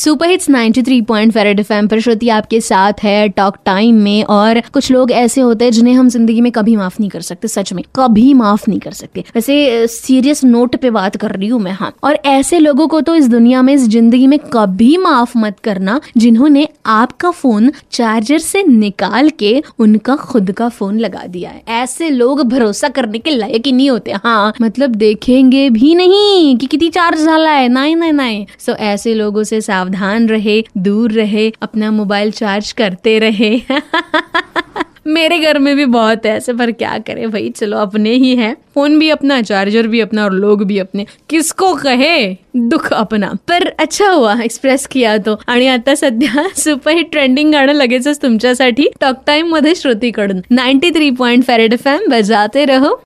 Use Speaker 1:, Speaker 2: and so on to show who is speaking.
Speaker 1: Super hits 93 three point five red F पर श्रुति आपके साथ है टॉक टाइम में, और कुछ लोग ऐसे होते हैं जिन्हें हम ज़िंदगी में कभी माफ़ नहीं कर सकते, सच में कभी माफ़ नहीं कर सकते। वैसे सीरियस नोट पे बात कर रही हूँ मैं हाँ। और ऐसे लोगों को तो इस दुनिया में, इस ज़िंदगी में कभी माफ़ मत करना, जिन्होंने आपका फ़ोन चार्जर से निकाल के उनका खुद का फ़ोन लगा दिया है। ऐसे लोग भरोसा करने के लायक ही नहीं होते हाँ। मतलब देखेंगे भी नहीं कि कितनी चार्ज झाला है, नहीं नहीं सो ऐसे लोगों से सावधान रहे, दूर रहे, अपना मोबाइल चार्ज करते रहे। मेरे घर में भी बहुत है, ऐसे पर क्या करे भाई, चलो अपने ही हैं। फ़ोन भी अपना चार्जर भी अपना और लोग भी अपने। किसको कहे? दुख अपना। पर अच्छा हुआ एक्सप्रेस किया तो। आणि आता सध्या सुपरहिट ट्रेंडिंग गाणं लगेचच तुमच्यासाठी टॉक टाइम मध्ये श्रुतीकडून. Ninety three point five red F M बजाते रहो.